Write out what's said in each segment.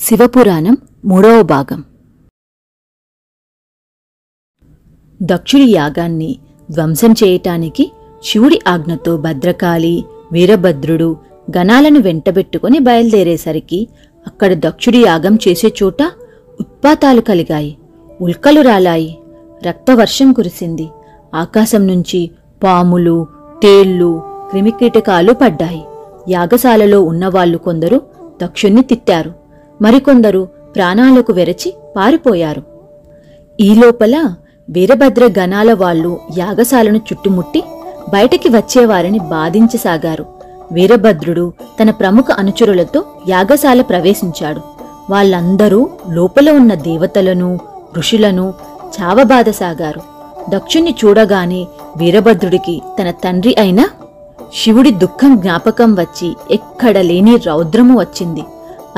శివపురాణం మూడవ భాగం. దక్షుడి యాగాన్ని ధ్వంసం చేయటానికి శివుడి ఆజ్ఞతో భద్రకాళి వీరభద్రుడు గణాలను వెంటబెట్టుకుని బయలుదేరేసరికి అక్కడ దక్షుడి యాగం చేసే చోట ఉత్పాతాలు కలిగాయి. ఉల్కలు రాలాయి. రక్తవర్షం కురిసింది. ఆకాశం నుంచి పాములు తేళ్ళు క్రిమికీటకాలు పడ్డాయి. యాగశాలలో ఉన్నవాళ్ళు కొందరు దక్షుణ్ణి తిట్టారు. మరికొందరు ప్రాణాలకు వెరచి పారిపోయారు. ఈ లోపల వీరభద్ర గణాల వాళ్ళు యాగశాలను చుట్టుముట్టి బయటికి వచ్చేవారిని బాధించసాగారు. వీరభద్రుడు తన ప్రముఖ అనుచరులతో యాగశాల ప్రవేశించాడు. వాళ్ళందరూ లోపల ఉన్న దేవతలను ఋషులను చావబాధసాగారు దక్షుణ్ణి చూడగానే వీరభద్రుడికి తన తండ్రి అయిన శివుడి దుఃఖం జ్ఞాపకం వచ్చి ఎక్కడ లేని రౌద్రము వచ్చింది.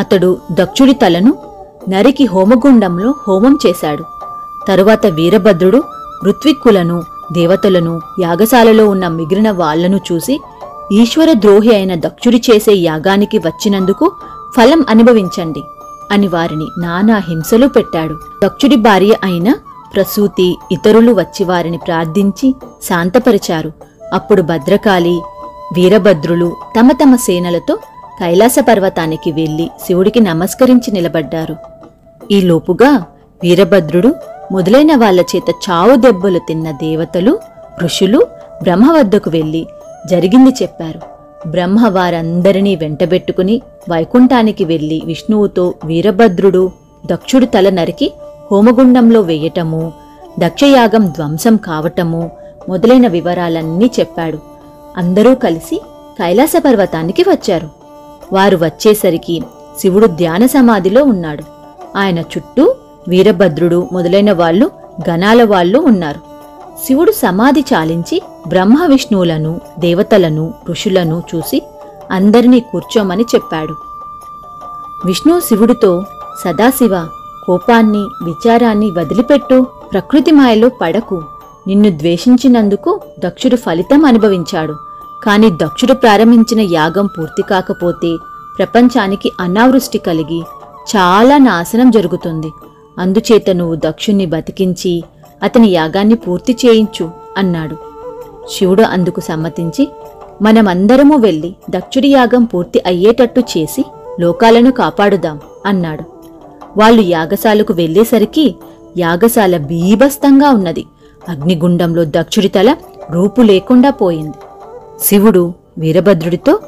అతడు దక్షుడి తలను నరికి హోమగుండంలో హోమం చేశాడు. తరువాత వీరభద్రుడు ఋత్విక్కులను దేవతలను యాగశాలలో ఉన్న మిగిలిన వాళ్ళను చూసి ఈశ్వర ద్రోహి అయిన దక్షుడి చేసే యాగానికి వచ్చినందుకు ఫలం అనుభవించండి అని వారిని నానా హింసలు పెట్టాడు. దక్షుడి భార్య అయిన ప్రసూతి ఇతరులు వచ్చి వారిని ప్రార్థించి శాంతపరిచారు. అప్పుడు భద్రకాళి వీరభద్రులు తమ తమ సేనలతో కైలాస పర్వతానికి వెళ్ళి శివుడికి నమస్కరించి నిలబడ్డారు. ఈ లోపుగా వీరభద్రుడు మొదలైన వాళ్ళ చేత చావు దెబ్బలు తిన్న దేవతలు ఋషులు బ్రహ్మ వద్దకు వెళ్ళి జరిగింది చెప్పారు. బ్రహ్మ వారందరినీ వెంటబెట్టుకుని వైకుంఠానికి వెళ్ళి విష్ణువుతో వీరభద్రుడు దక్షుడు తల నరికి హోమగుండంలో వేయటము దక్షయాగం ధ్వంసం కావటము మొదలైన వివరాలన్నీ చెప్పాడు. అందరూ కలిసి కైలాస పర్వతానికి వచ్చారు. వారు వచ్చేసరికి శివుడు ధ్యాన సమాధిలో ఉన్నాడు. ఆయన చుట్టూ వీరభద్రుడు మొదలైన వాళ్ళు గణాల వాళ్ళు ఉన్నారు. శివుడు సమాధి చాలించి బ్రహ్మ విష్ణువులను దేవతలను ఋషులను చూసి అందరినీ కూర్చోమని చెప్పాడు. విష్ణు శివుడితో సదాశివ కోపాన్ని విచారాన్ని వదిలిపెట్టు ప్రకృతి మాయలో పడకు. నిన్ను ద్వేషించినందుకు దక్షుడు ఫలితం అనుభవించాడు. కాని దక్షుడు ప్రారంభించిన యాగం పూర్తి కాకపోతే ప్రపంచానికి అనావృష్టి కలిగి చాలా నాశనం జరుగుతుంది. అందుచేత నువ్వు దక్షుణ్ణి బతికించి అతని యాగాన్ని పూర్తి చేయించు అన్నాడు. శివుడు అందుకు సమ్మతించి మనమందరము వెళ్ళి దక్షుడి యాగం పూర్తి అయ్యేటట్టు చేసి లోకాలను కాపాడుదాం అన్నాడు. వాళ్ళు యాగశాలకు వెళ్ళేసరికి యాగశాల బీభస్తంగా ఉన్నది. అగ్నిగుండంలో దక్షుడి తల రూపు లేకుండా పోయింది. శివుడు వీరభద్రుడితో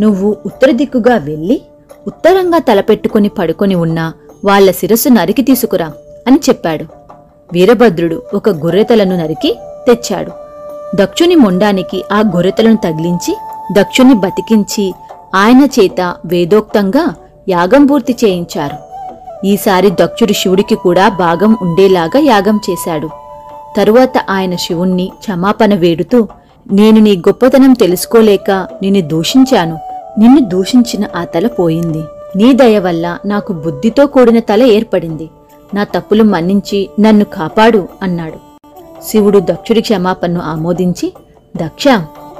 నువ్వు ఉత్తర దిక్కుగా వెళ్ళి ఉత్తరంగా తలపెట్టుకుని పడుకొని ఉన్న వాళ్ళ శిరస్సు నరికి తీసుకురా అని చెప్పాడు. వీరభద్రుడు ఒక గొర్రెతలను నరికి తెచ్చాడు. దక్షుని మొండానికి ఆ గొర్రెతలను తగిలించి దక్షుని బతికించి ఆయన చేత వేదోక్తంగా యాగం పూర్తి చేయించారు. ఈసారి దక్షుడు శివుడికి కూడా భాగం ఉండేలాగా యాగం చేశాడు. తరువాత ఆయన శివుణ్ణి క్షమాపణ వేడుతూ నేను నీ గొప్పతనం తెలుసుకోలేక నిన్ను దూషించాను. నిన్ను దూషించిన ఆ తల పోయింది. నీ దయ వల్ల నాకు బుద్ధితో కూడిన తల ఏర్పడింది. నా తప్పులు మన్నించి నన్ను కాపాడు అన్నాడు. శివుడు దక్షుడి క్షమాపణను ఆమోదించి దక్ష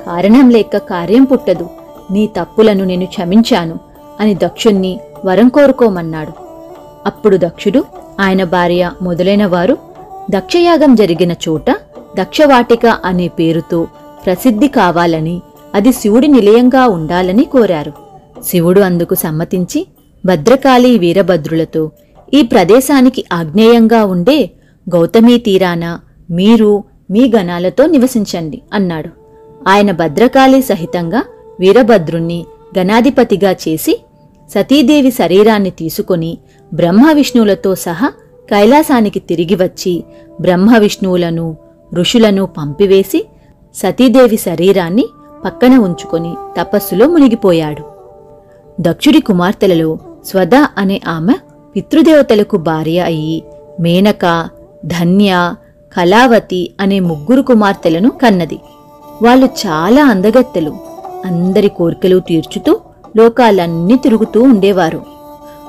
కారణం లేక కార్యం పుట్టదు. నీ తప్పులను నేను క్షమించాను అని దక్షుణ్ణి వరం కోరుకోమన్నాడు. అప్పుడు దక్షుడు ఆయన భార్య మొదలైన వారు దక్షయాగం జరిగిన చోట దక్షవాటిక అనే పేరుతో ప్రసిద్ధి కావాలని అది శివుడి నిలయంగా ఉండాలని కోరారు. శివుడు అందుకు సమ్మతించి భద్రకాళి వీరభద్రులతో ఈ ప్రదేశానికి ఆగ్నేయంగా ఉండే గౌతమీ తీరాన మీరు మీ గణాలతో నివసించండి అన్నాడు. ఆయన భద్రకాళి సహితంగా వీరభద్రుణ్ణి గణాధిపతిగా చేసి సతీదేవి శరీరాన్ని తీసుకొని బ్రహ్మ విష్ణువులతో సహా కైలాసానికి తిరిగి వచ్చి బ్రహ్మ విష్ణువులను ఋషులను పంపివేసి సతీదేవి శరీరాన్ని పక్కన ఉంచుకొని తపస్సులో మునిగిపోయాడు. దక్షుడి కుమార్తెలలో స్వద అనే ఆమె పితృదేవతలకు భార్య అయి మేనక ధన్య కళావతి అనే ముగ్గురు కుమార్తెలను కన్నది. వాళ్ళు చాలా అందగత్తెలు. అందరి కోరికలు తీర్చుతూ లోకాలన్నీ తిరుగుతూ ఉండేవారు.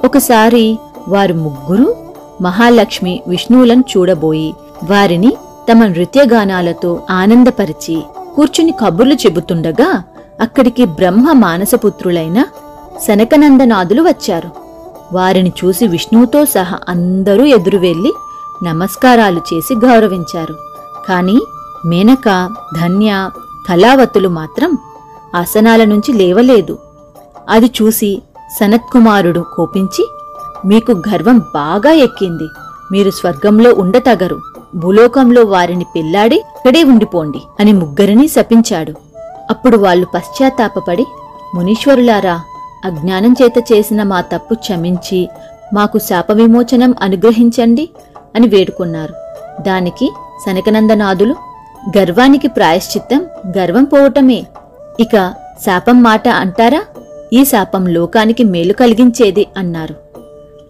ఒకసారి వారు ముగ్గురు మహాలక్ష్మి విష్ణువులను చూడబోయి వారిని తమ నృత్యగానాలతో ఆనందపరిచి కూర్చుని కబుర్లు చెబుతుండగా అక్కడికి బ్రహ్మ మానసపుత్రులైన శనకనందనాథులు వచ్చారు. వారిని చూసి విష్ణువుతో సహా అందరూ ఎదురు వెళ్ళి నమస్కారాలు చేసి గౌరవించారు. కాని మేనక ధన్య కళావతులు మాత్రం ఆసనాల నుంచి లేవలేదు. అది చూసి సనత్కుమారుడు కోపించి మీకు గర్వం బాగా ఎక్కింది. మీరు స్వర్గంలో ఉండతగరు. భూలోకంలో వారిని పెళ్ళాడి ఇక్కడే ఉండిపోండి అని ముగ్గురిని శపించాడు. అప్పుడు వాళ్ళు పశ్చాత్తాపపడి మునీశ్వరులారా అజ్ఞానం చేత చేసిన మా తప్పు క్షమించి మాకు శాప విమోచనం అనుగ్రహించండి అని వేడుకున్నారు. దానికి సనకనందనాథులు గర్వానికి ప్రాయశ్చిత్తం గర్వం పోవటమే. ఇక శాపం మాట అంటారా? ఈ శాపం లోకానికి మేలు కలిగించేది అన్నారు.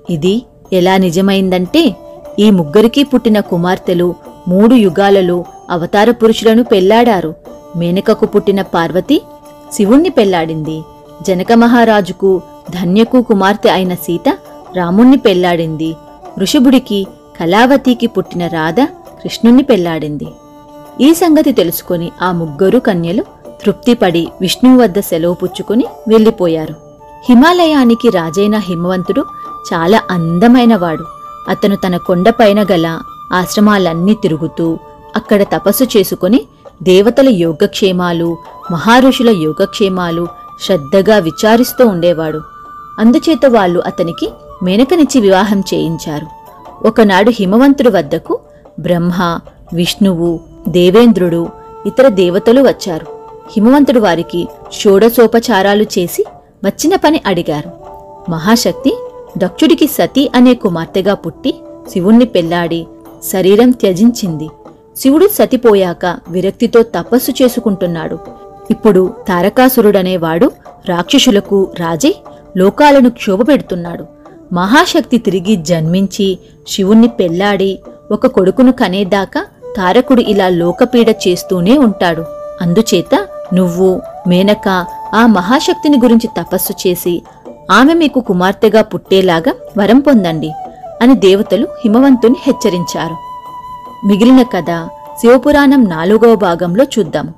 ఇది ఎలా నిజమైందంటే ఈ ముగ్గురికి పుట్టిన కుమార్తెలు మూడు యుగాలలో అవతార పురుషులను పెళ్ళాడారు. మేనకకు పుట్టిన పార్వతి శివుణ్ణి పెళ్ళాడింది. జనక మహారాజుకు ధన్యకు కుమార్తె అయిన సీత రాముణ్ణి పెళ్ళాడింది. ఋషభుడికి కళావతికి పుట్టిన రాధ కృష్ణుణ్ణి పెళ్ళాడింది. ఈ సంగతి తెలుసుకుని ఆ ముగ్గురు కన్యలు తృప్తిపడి విష్ణువు వద్ద సెలవు పుచ్చుకుని వెళ్ళిపోయారు. హిమాలయానికి రాజైన హిమవంతుడు చాలా అందమైనవాడు. అతను తన కొండపైన గల ఆశ్రమాలన్నీ తిరుగుతూ అక్కడ తపస్సు చేసుకుని దేవతల యోగక్షేమాలు మహారుషుల యోగక్షేమాలు శ్రద్ధగా విచారిస్తూ ఉండేవాడు. అందుచేత వాళ్ళు అతనికి మేనకనిచ్చి వివాహం చేయించారు. ఒకనాడు హిమవంతుడి వద్దకు బ్రహ్మ విష్ణువు దేవేంద్రుడు ఇతర దేవతలు వచ్చారు. హిమవంతుడు వారికి షోడసోపచారాలు చేసి వచ్చిన పని అడిగారు. మహాశక్తి దక్షుడికి సతీ అనే కుమార్తెగా పుట్టి శివుణ్ణి పెళ్ళాడి శరీరం త్యజించింది. శివుడు సతిపోయాక విరక్తితో తపస్సు చేసుకుంటున్నాడు. ఇప్పుడు తారకాసురుడనేవాడు రాక్షసులకు రాజై లోకాలను క్షోభపెడుతున్నాడు. మహాశక్తి తిరిగి జన్మించి శివుణ్ణి పెళ్ళాడి ఒక కొడుకును కనేదాకా తారకుడు ఇలా లోకపీడ చేస్తూనే ఉంటాడు. అందుచేత నువ్వు మేనక ఆ మహాశక్తిని గురించి తపస్సు చేసి ఆమె మీకు కుమార్తెగా పుట్టేలాగా వరం పొందండి అని దేవతలు హిమవంతుని హెచ్చరించారు. మిగిలిన కథ శివపురాణం నాలుగవ భాగంలో చూద్దాం.